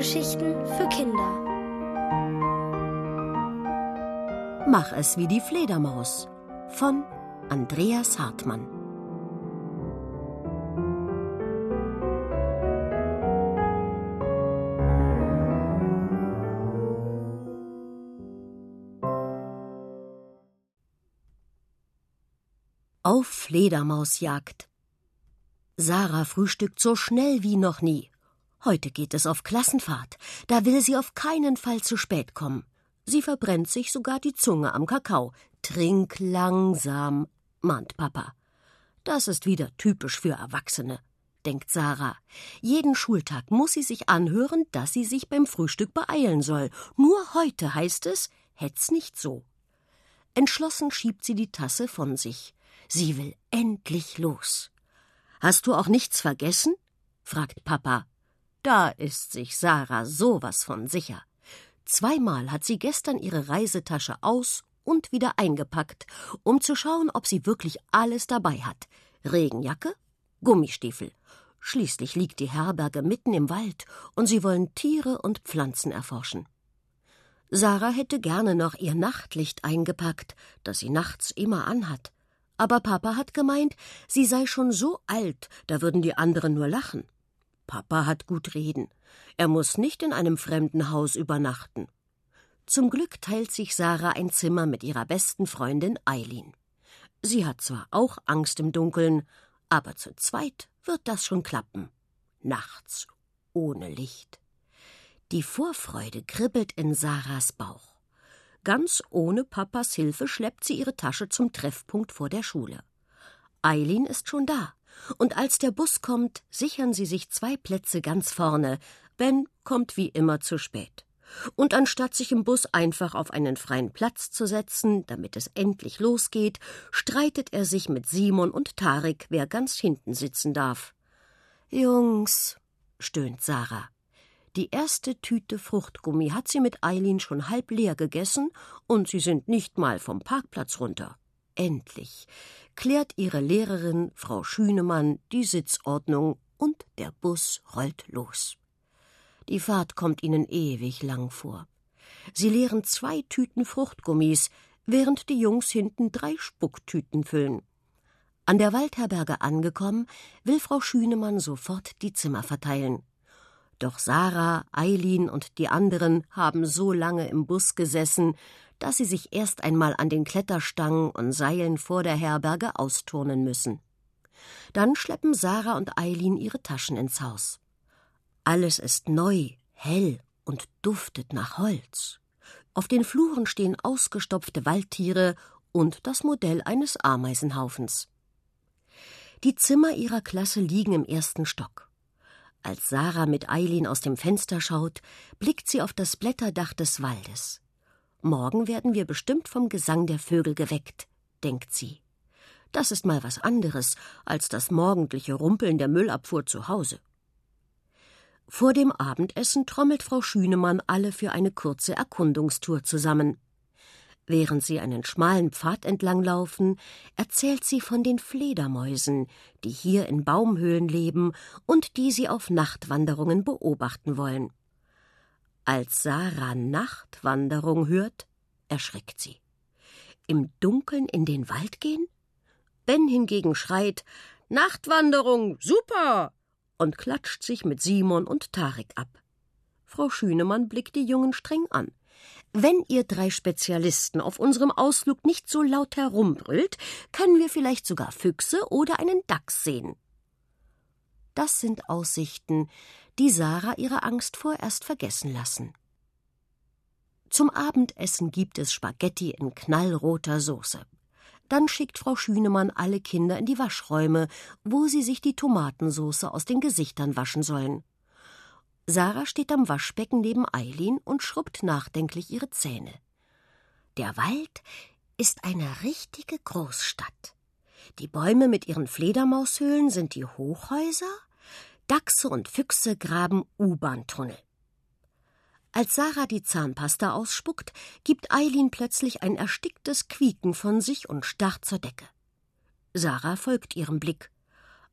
Hörgeschichten für Kinder. Mach es wie die Fledermaus von Andreas Hartmann. Auf Fledermausjagd. Sarah frühstückt so schnell wie noch nie. Heute geht es auf Klassenfahrt. Da will sie auf keinen Fall zu spät kommen. Sie verbrennt sich sogar die Zunge am Kakao. Trink langsam, mahnt Papa. Das ist wieder typisch für Erwachsene, denkt Sarah. Jeden Schultag muss sie sich anhören, dass sie sich beim Frühstück beeilen soll. Nur heute heißt es, hätt's nicht so. Entschlossen schiebt sie die Tasse von sich. Sie will endlich los. Hast du auch nichts vergessen? fragt Papa. Da ist sich Sarah sowas von sicher. Zweimal hat sie gestern ihre Reisetasche aus und wieder eingepackt, um zu schauen, ob sie wirklich alles dabei hat. Regenjacke, Gummistiefel. Schließlich liegt die Herberge mitten im Wald und sie wollen Tiere und Pflanzen erforschen. Sarah hätte gerne noch ihr Nachtlicht eingepackt, das sie nachts immer anhat. Aber Papa hat gemeint, sie sei schon so alt, da würden die anderen nur lachen. Papa hat gut reden. Er muss nicht in einem fremden Haus übernachten. Zum Glück teilt sich Sarah ein Zimmer mit ihrer besten Freundin Eileen. Sie hat zwar auch Angst im Dunkeln, aber zu zweit wird das schon klappen. Nachts ohne Licht. Die Vorfreude kribbelt in Sarahs Bauch. Ganz ohne Papas Hilfe schleppt sie ihre Tasche zum Treffpunkt vor der Schule. Eileen ist schon da, und als der Bus kommt, sichern sie sich zwei Plätze ganz vorne. Ben kommt wie immer zu spät. Und anstatt sich im Bus einfach auf einen freien Platz zu setzen, damit es endlich losgeht, streitet er sich mit Simon und Tarik, wer ganz hinten sitzen darf. Jungs, stöhnt Sarah. Die erste Tüte Fruchtgummi hat sie mit Eileen schon halb leer gegessen und sie sind nicht mal vom Parkplatz runter. Endlich klärt ihre Lehrerin, Frau Schünemann, die Sitzordnung und der Bus rollt los. Die Fahrt kommt ihnen ewig lang vor. Sie leeren zwei Tüten Fruchtgummis, während die Jungs hinten drei Spucktüten füllen. An der Waldherberge angekommen, will Frau Schünemann sofort die Zimmer verteilen. Doch Sarah, Eileen und die anderen haben so lange im Bus gesessen, dass sie sich erst einmal an den Kletterstangen und Seilen vor der Herberge austurnen müssen. Dann schleppen Sarah und Eileen ihre Taschen ins Haus. Alles ist neu, hell und duftet nach Holz. Auf den Fluren stehen ausgestopfte Waldtiere und das Modell eines Ameisenhaufens. Die Zimmer ihrer Klasse liegen im ersten Stock. Als Sarah mit Eileen aus dem Fenster schaut, blickt sie auf das Blätterdach des Waldes. Morgen werden wir bestimmt vom Gesang der Vögel geweckt, denkt sie. Das ist mal was anderes als das morgendliche Rumpeln der Müllabfuhr zu Hause. Vor dem Abendessen trommelt Frau Schünemann alle für eine kurze Erkundungstour zusammen. Während sie einen schmalen Pfad entlang laufen, erzählt sie von den Fledermäusen, die hier in Baumhöhlen leben und die sie auf Nachtwanderungen beobachten wollen. Als Sarah Nachtwanderung hört, erschrickt sie. Im Dunkeln in den Wald gehen? Ben hingegen schreit Nachtwanderung, super! und klatscht sich mit Simon und Tarek ab. Frau Schünemann blickt die Jungen streng an. Wenn ihr drei Spezialisten auf unserem Ausflug nicht so laut herumbrüllt, können wir vielleicht sogar Füchse oder einen Dachs sehen. Das sind Aussichten, die Sarah ihre Angst vorerst vergessen lassen. Zum Abendessen gibt es Spaghetti in knallroter Soße. Dann schickt Frau Schünemann alle Kinder in die Waschräume, wo sie sich die Tomatensauce aus den Gesichtern waschen sollen. Sarah steht am Waschbecken neben Eileen und schrubbt nachdenklich ihre Zähne. Der Wald ist eine richtige Großstadt. Die Bäume mit ihren Fledermaushöhlen sind die Hochhäuser, Dachse und Füchse graben U-Bahn-Tunnel. Als Sarah die Zahnpasta ausspuckt, gibt Eileen plötzlich ein ersticktes Quieken von sich und starrt zur Decke. Sarah folgt ihrem Blick.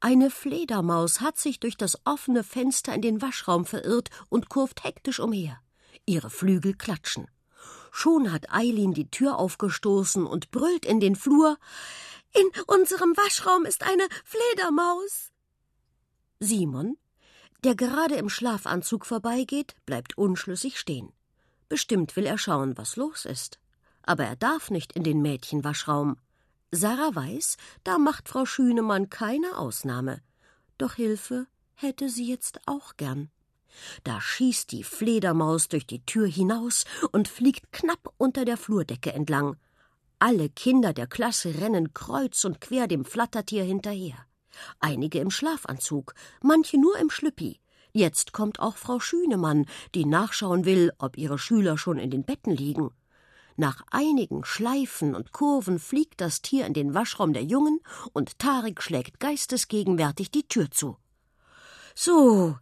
Eine Fledermaus hat sich durch das offene Fenster in den Waschraum verirrt und kurft hektisch umher. Ihre Flügel klatschen. Schon hat Eileen die Tür aufgestoßen und brüllt in den Flur In unserem Waschraum ist eine Fledermaus. Simon, der gerade im Schlafanzug vorbeigeht, bleibt unschlüssig stehen. Bestimmt will er schauen, was los ist. Aber er darf nicht in den Mädchenwaschraum. Sarah weiß, da macht Frau Schünemann keine Ausnahme. Doch Hilfe hätte sie jetzt auch gern. Da schießt die Fledermaus durch die Tür hinaus und fliegt knapp unter der Flurdecke entlang. Alle Kinder der Klasse rennen kreuz und quer dem Flattertier hinterher. Einige im Schlafanzug, manche nur im Schlüppi. Jetzt kommt auch Frau Schünemann, die nachschauen will, ob ihre Schüler schon in den Betten liegen. Nach einigen Schleifen und Kurven fliegt das Tier in den Waschraum der Jungen und Tarik schlägt geistesgegenwärtig die Tür zu. So,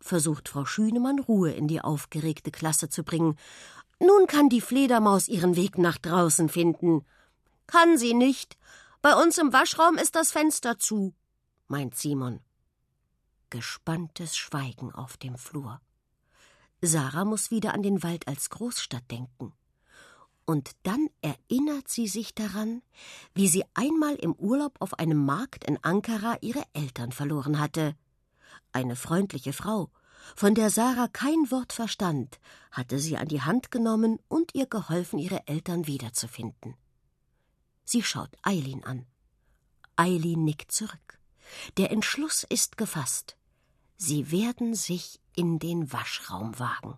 versucht Frau Schünemann Ruhe in die aufgeregte Klasse zu bringen. Nun kann die Fledermaus ihren Weg nach draußen finden. Kann sie nicht. Bei uns im Waschraum ist das Fenster zu, meint Simon. Gespanntes Schweigen auf dem Flur. Sarah muss wieder an den Wald als Großstadt denken. Und dann erinnert sie sich daran, wie sie einmal im Urlaub auf einem Markt in Ankara ihre Eltern verloren hatte. Eine freundliche Frau, von der Sarah kein Wort verstand, hatte sie an die Hand genommen und ihr geholfen, ihre Eltern wiederzufinden. Sie schaut Eileen an. Eileen nickt zurück. Der Entschluss ist gefasst. Sie werden sich in den Waschraum wagen.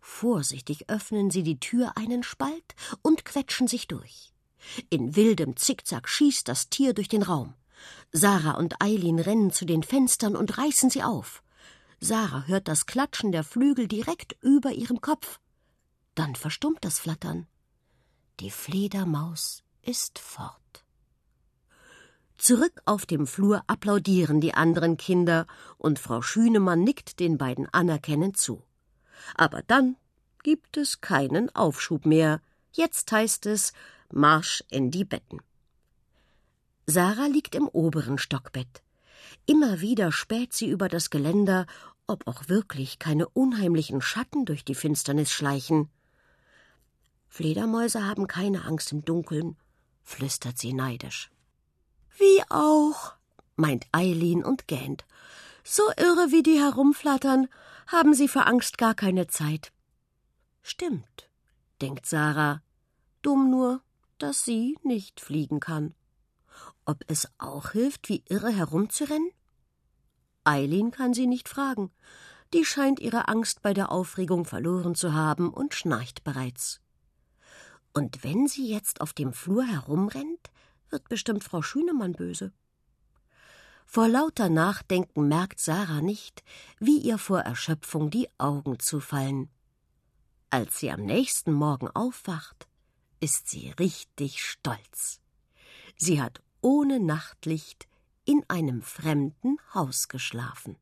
Vorsichtig öffnen sie die Tür einen Spalt und quetschen sich durch. In wildem Zickzack schießt das Tier durch den Raum. Sarah und Eileen rennen zu den Fenstern und reißen sie auf. Sarah hört das Klatschen der Flügel direkt über ihrem Kopf. Dann verstummt das Flattern. Die Fledermaus ist fort. Zurück auf dem Flur applaudieren die anderen Kinder und Frau Schünemann nickt den beiden anerkennend zu. Aber dann gibt es keinen Aufschub mehr. Jetzt heißt es Marsch in die Betten. Sarah liegt im oberen Stockbett. Immer wieder späht sie über das Geländer, ob auch wirklich keine unheimlichen Schatten durch die Finsternis schleichen. Fledermäuse haben keine Angst im Dunkeln, flüstert sie neidisch. Wie auch, meint Eileen und gähnt. So irre wie die herumflattern, haben sie für Angst gar keine Zeit. Stimmt, denkt Sarah, dumm nur, dass sie nicht fliegen kann. Ob es auch hilft, wie irre herumzurennen? Eileen kann sie nicht fragen. Die scheint ihre Angst bei der Aufregung verloren zu haben und schnarcht bereits. Und wenn sie jetzt auf dem Flur herumrennt, wird bestimmt Frau Schünemann böse. Vor lauter Nachdenken merkt Sarah nicht, wie ihr vor Erschöpfung die Augen zufallen. Als sie am nächsten Morgen aufwacht, ist sie richtig stolz. Sie hat ohne Nachtlicht in einem fremden Haus geschlafen.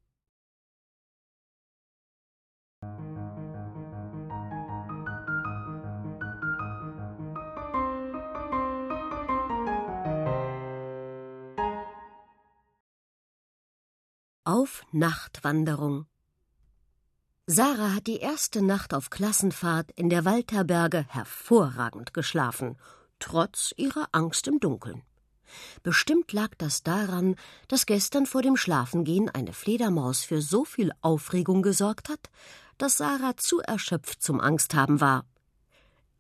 Auf Nachtwanderung Sarah hat die erste Nacht auf Klassenfahrt in der Waldherberge hervorragend geschlafen, trotz ihrer Angst im Dunkeln. Bestimmt lag das daran, dass gestern vor dem Schlafengehen eine Fledermaus für so viel Aufregung gesorgt hat, dass Sarah zu erschöpft zum Angsthaben war.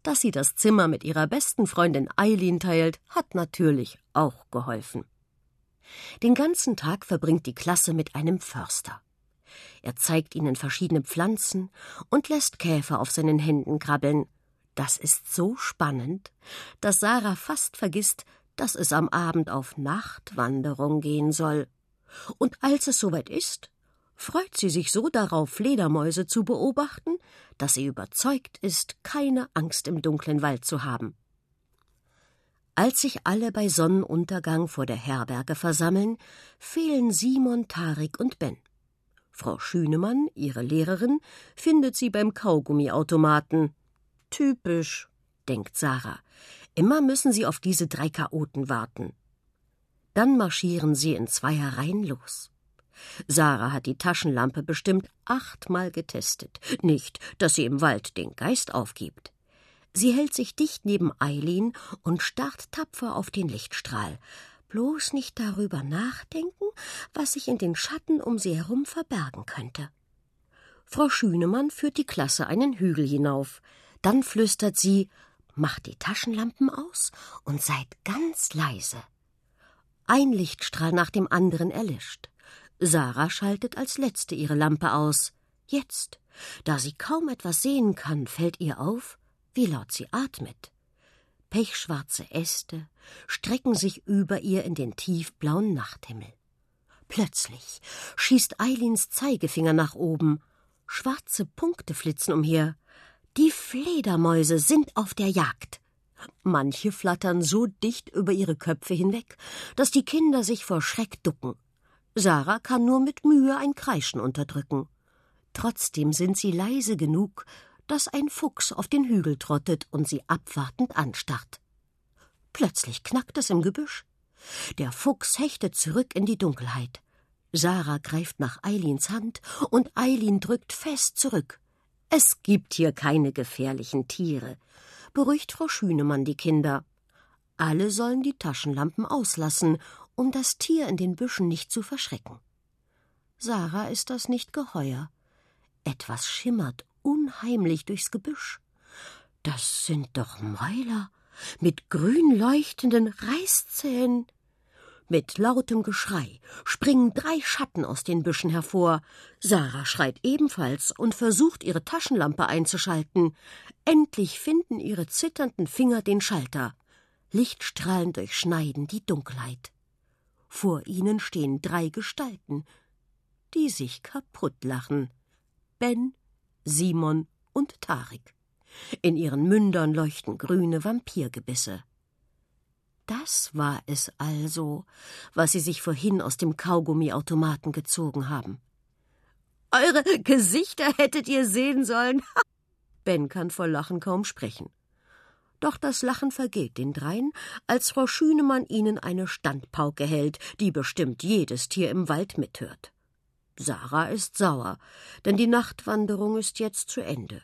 Dass sie das Zimmer mit ihrer besten Freundin Eileen teilt, hat natürlich auch geholfen. Den ganzen Tag verbringt die Klasse mit einem Förster. Er zeigt ihnen verschiedene Pflanzen und lässt Käfer auf seinen Händen krabbeln. Das ist so spannend, dass Sarah fast vergisst, dass es am Abend auf Nachtwanderung gehen soll. Und als es soweit ist, freut sie sich so darauf, Fledermäuse zu beobachten, dass sie überzeugt ist, keine Angst im dunklen Wald zu haben. Als sich alle bei Sonnenuntergang vor der Herberge versammeln, fehlen Simon, Tarik und Ben. Frau Schünemann, ihre Lehrerin, findet sie beim Kaugummiautomaten. Typisch, denkt Sarah. Immer müssen sie auf diese drei Chaoten warten. Dann marschieren sie in Zweierreihen los. Sarah hat die Taschenlampe bestimmt achtmal getestet. Nicht, dass sie im Wald den Geist aufgibt. Sie hält sich dicht neben Eileen und starrt tapfer auf den Lichtstrahl. Bloß nicht darüber nachdenken, was sich in den Schatten um sie herum verbergen könnte. Frau Schünemann führt die Klasse einen Hügel hinauf. Dann flüstert sie: Macht die Taschenlampen aus und seid ganz leise. Ein Lichtstrahl nach dem anderen erlischt. Sarah schaltet als letzte ihre Lampe aus. Jetzt, da sie kaum etwas sehen kann, fällt ihr auf, wie laut sie atmet. Pechschwarze Äste strecken sich über ihr in den tiefblauen Nachthimmel. Plötzlich schießt Eilins Zeigefinger nach oben. Schwarze Punkte flitzen umher. Die Fledermäuse sind auf der Jagd. Manche flattern so dicht über ihre Köpfe hinweg, dass die Kinder sich vor Schreck ducken. Sarah kann nur mit Mühe ein Kreischen unterdrücken. Trotzdem sind sie leise genug, dass ein Fuchs auf den Hügel trottet und sie abwartend anstarrt. Plötzlich knackt es im Gebüsch. Der Fuchs hechtet zurück in die Dunkelheit. Sarah greift nach Eilins Hand und Eilin drückt fest zurück. Es gibt hier keine gefährlichen Tiere, beruhigt Frau Schünemann die Kinder. Alle sollen die Taschenlampen auslassen um das Tier in den Büschen nicht zu verschrecken. Sarah ist das nicht geheuer. Etwas schimmert unheimlich durchs Gebüsch. Das sind doch Mäuler mit grün leuchtenden Reißzähnen. Mit lautem Geschrei springen drei Schatten aus den Büschen hervor. Sarah schreit ebenfalls und versucht, ihre Taschenlampe einzuschalten. Endlich finden ihre zitternden Finger den Schalter. Lichtstrahlen durchschneiden die Dunkelheit. Vor ihnen stehen drei Gestalten, die sich kaputtlachen. Ben, Simon und Tarik. In ihren Mündern leuchten grüne Vampirgebisse. Das war es also, was sie sich vorhin aus dem Kaugummiautomaten gezogen haben. Eure Gesichter hättet ihr sehen sollen. ben kann vor Lachen kaum sprechen. Doch das Lachen vergeht den dreien, als Frau Schünemann ihnen eine Standpauke hält, die bestimmt jedes Tier im Wald mithört. Sarah ist sauer, denn die Nachtwanderung ist jetzt zu Ende.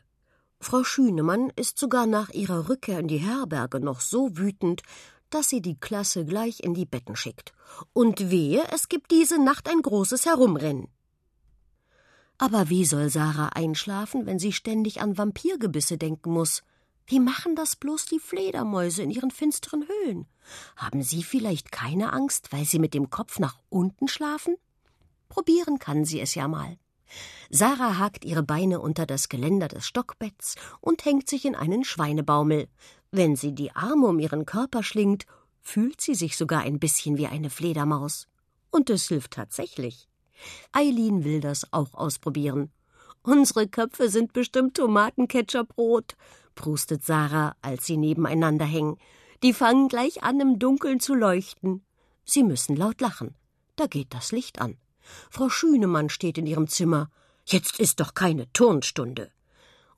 Frau Schünemann ist sogar nach ihrer Rückkehr in die Herberge noch so wütend, dass sie die Klasse gleich in die Betten schickt. Und wehe, es gibt diese Nacht ein großes Herumrennen. Aber wie soll Sarah einschlafen, wenn sie ständig an Vampirgebisse denken muss? Wie machen das bloß die Fledermäuse in ihren finsteren Höhlen? Haben Sie vielleicht keine Angst, weil Sie mit dem Kopf nach unten schlafen? Probieren kann sie es ja mal. Sarah hakt ihre Beine unter das Geländer des Stockbetts und hängt sich in einen Schweinebaumel. Wenn sie die Arme um ihren Körper schlingt, fühlt sie sich sogar ein bisschen wie eine Fledermaus. Und es hilft tatsächlich. Eileen will das auch ausprobieren. Unsere Köpfe sind bestimmt Tomatenketchupbrot, prustet Sarah, als sie nebeneinander hängen. Die fangen gleich an, im Dunkeln zu leuchten. Sie müssen laut lachen. Da geht das Licht an. Frau Schünemann steht in ihrem Zimmer. Jetzt ist doch keine Turnstunde.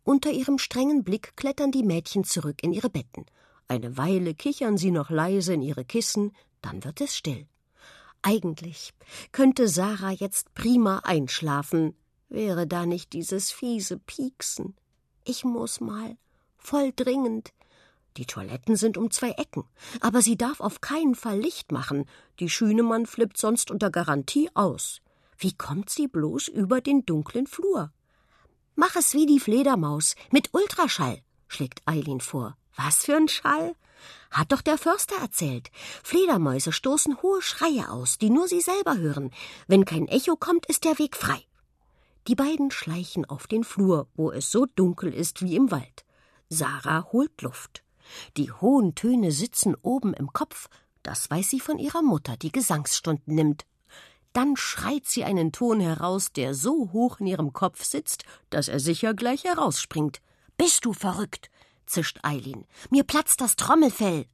Unter ihrem strengen Blick klettern die Mädchen zurück in ihre Betten. Eine Weile kichern sie noch leise in ihre Kissen, dann wird es still. Eigentlich könnte Sarah jetzt prima einschlafen, wäre da nicht dieses fiese Pieksen. Ich muss mal voll dringend. Die Toiletten sind um zwei Ecken, aber sie darf auf keinen Fall Licht machen. Die Schünemann flippt sonst unter Garantie aus. Wie kommt sie bloß über den dunklen Flur? Mach es wie die Fledermaus, mit Ultraschall, schlägt Eileen vor. Was für ein Schall? Hat doch der Förster erzählt. Fledermäuse stoßen hohe Schreie aus, die nur sie selber hören. Wenn kein Echo kommt, ist der Weg frei. Die beiden schleichen auf den Flur, wo es so dunkel ist wie im Wald. Sarah holt Luft. Die hohen Töne sitzen oben im Kopf, das weiß sie von ihrer Mutter, die Gesangsstunden nimmt. Dann schreit sie einen Ton heraus, der so hoch in ihrem Kopf sitzt, dass er sicher gleich herausspringt. Bist du verrückt? zischt Eileen. Mir platzt das Trommelfell.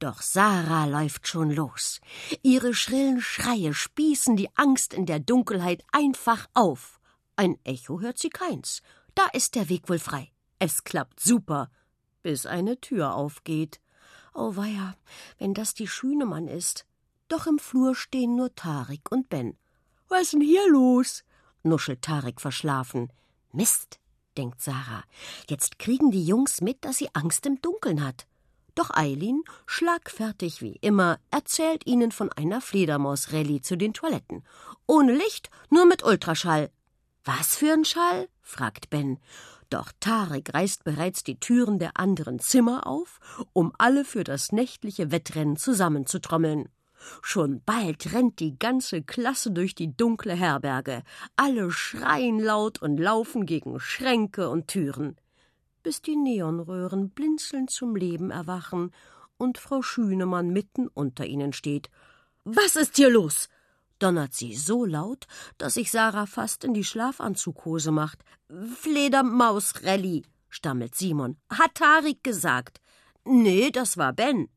Doch Sarah läuft schon los. Ihre schrillen Schreie spießen die Angst in der Dunkelheit einfach auf. Ein Echo hört sie keins. Da ist der Weg wohl frei. Es klappt super, bis eine Tür aufgeht. Oh weia, wenn das die Schünemann ist. Doch im Flur stehen nur Tarik und Ben. Was ist denn hier los? nuschelt Tarik verschlafen. Mist, denkt Sarah. Jetzt kriegen die Jungs mit, dass sie Angst im Dunkeln hat. Doch Eileen, schlagfertig wie immer, erzählt ihnen von einer Fledermaus-Rallye zu den Toiletten. Ohne Licht, nur mit Ultraschall. Was für ein Schall? fragt Ben. Doch Tarek reißt bereits die Türen der anderen Zimmer auf, um alle für das nächtliche Wettrennen zusammenzutrommeln. Schon bald rennt die ganze Klasse durch die dunkle Herberge. Alle schreien laut und laufen gegen Schränke und Türen bis die Neonröhren blinzelnd zum Leben erwachen und Frau Schünemann mitten unter ihnen steht. Was ist hier los? Donnert sie so laut, dass sich Sarah fast in die Schlafanzughose macht. Fledermaus-Rallye, stammelt Simon. Hat Tarik gesagt. Nee, das war Ben.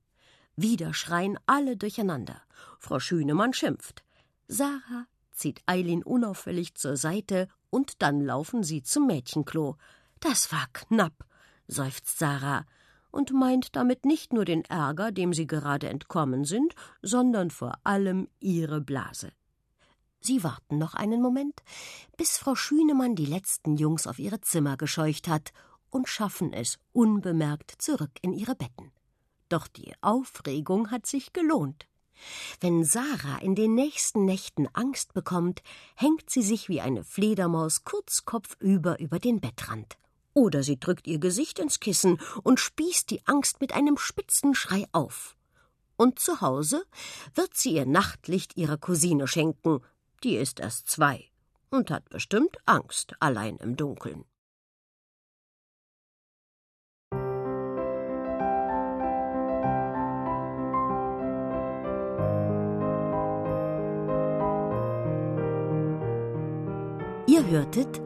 Wieder schreien alle durcheinander. Frau Schünemann schimpft. Sarah zieht Eileen unauffällig zur Seite und dann laufen sie zum Mädchenklo. Das war knapp, seufzt Sarah und meint damit nicht nur den Ärger, dem sie gerade entkommen sind, sondern vor allem ihre Blase. Sie warten noch einen Moment, bis Frau Schünemann die letzten Jungs auf ihre Zimmer gescheucht hat und schaffen es unbemerkt zurück in ihre Betten. Doch die Aufregung hat sich gelohnt. Wenn Sarah in den nächsten Nächten Angst bekommt, hängt sie sich wie eine Fledermaus kurzkopfüber über den Bettrand. Oder sie drückt ihr Gesicht ins Kissen und spießt die Angst mit einem spitzen Schrei auf. Und zu Hause wird sie ihr Nachtlicht ihrer Cousine schenken, die ist erst zwei und hat bestimmt Angst allein im Dunkeln. Ihr hörtet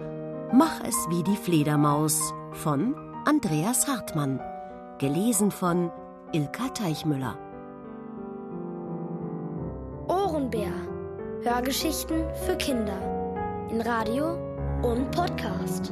Mach es wie die Fledermaus von Andreas Hartmann. Gelesen von Ilka Teichmüller. Ohrenbär. Hörgeschichten für Kinder. In Radio und Podcast.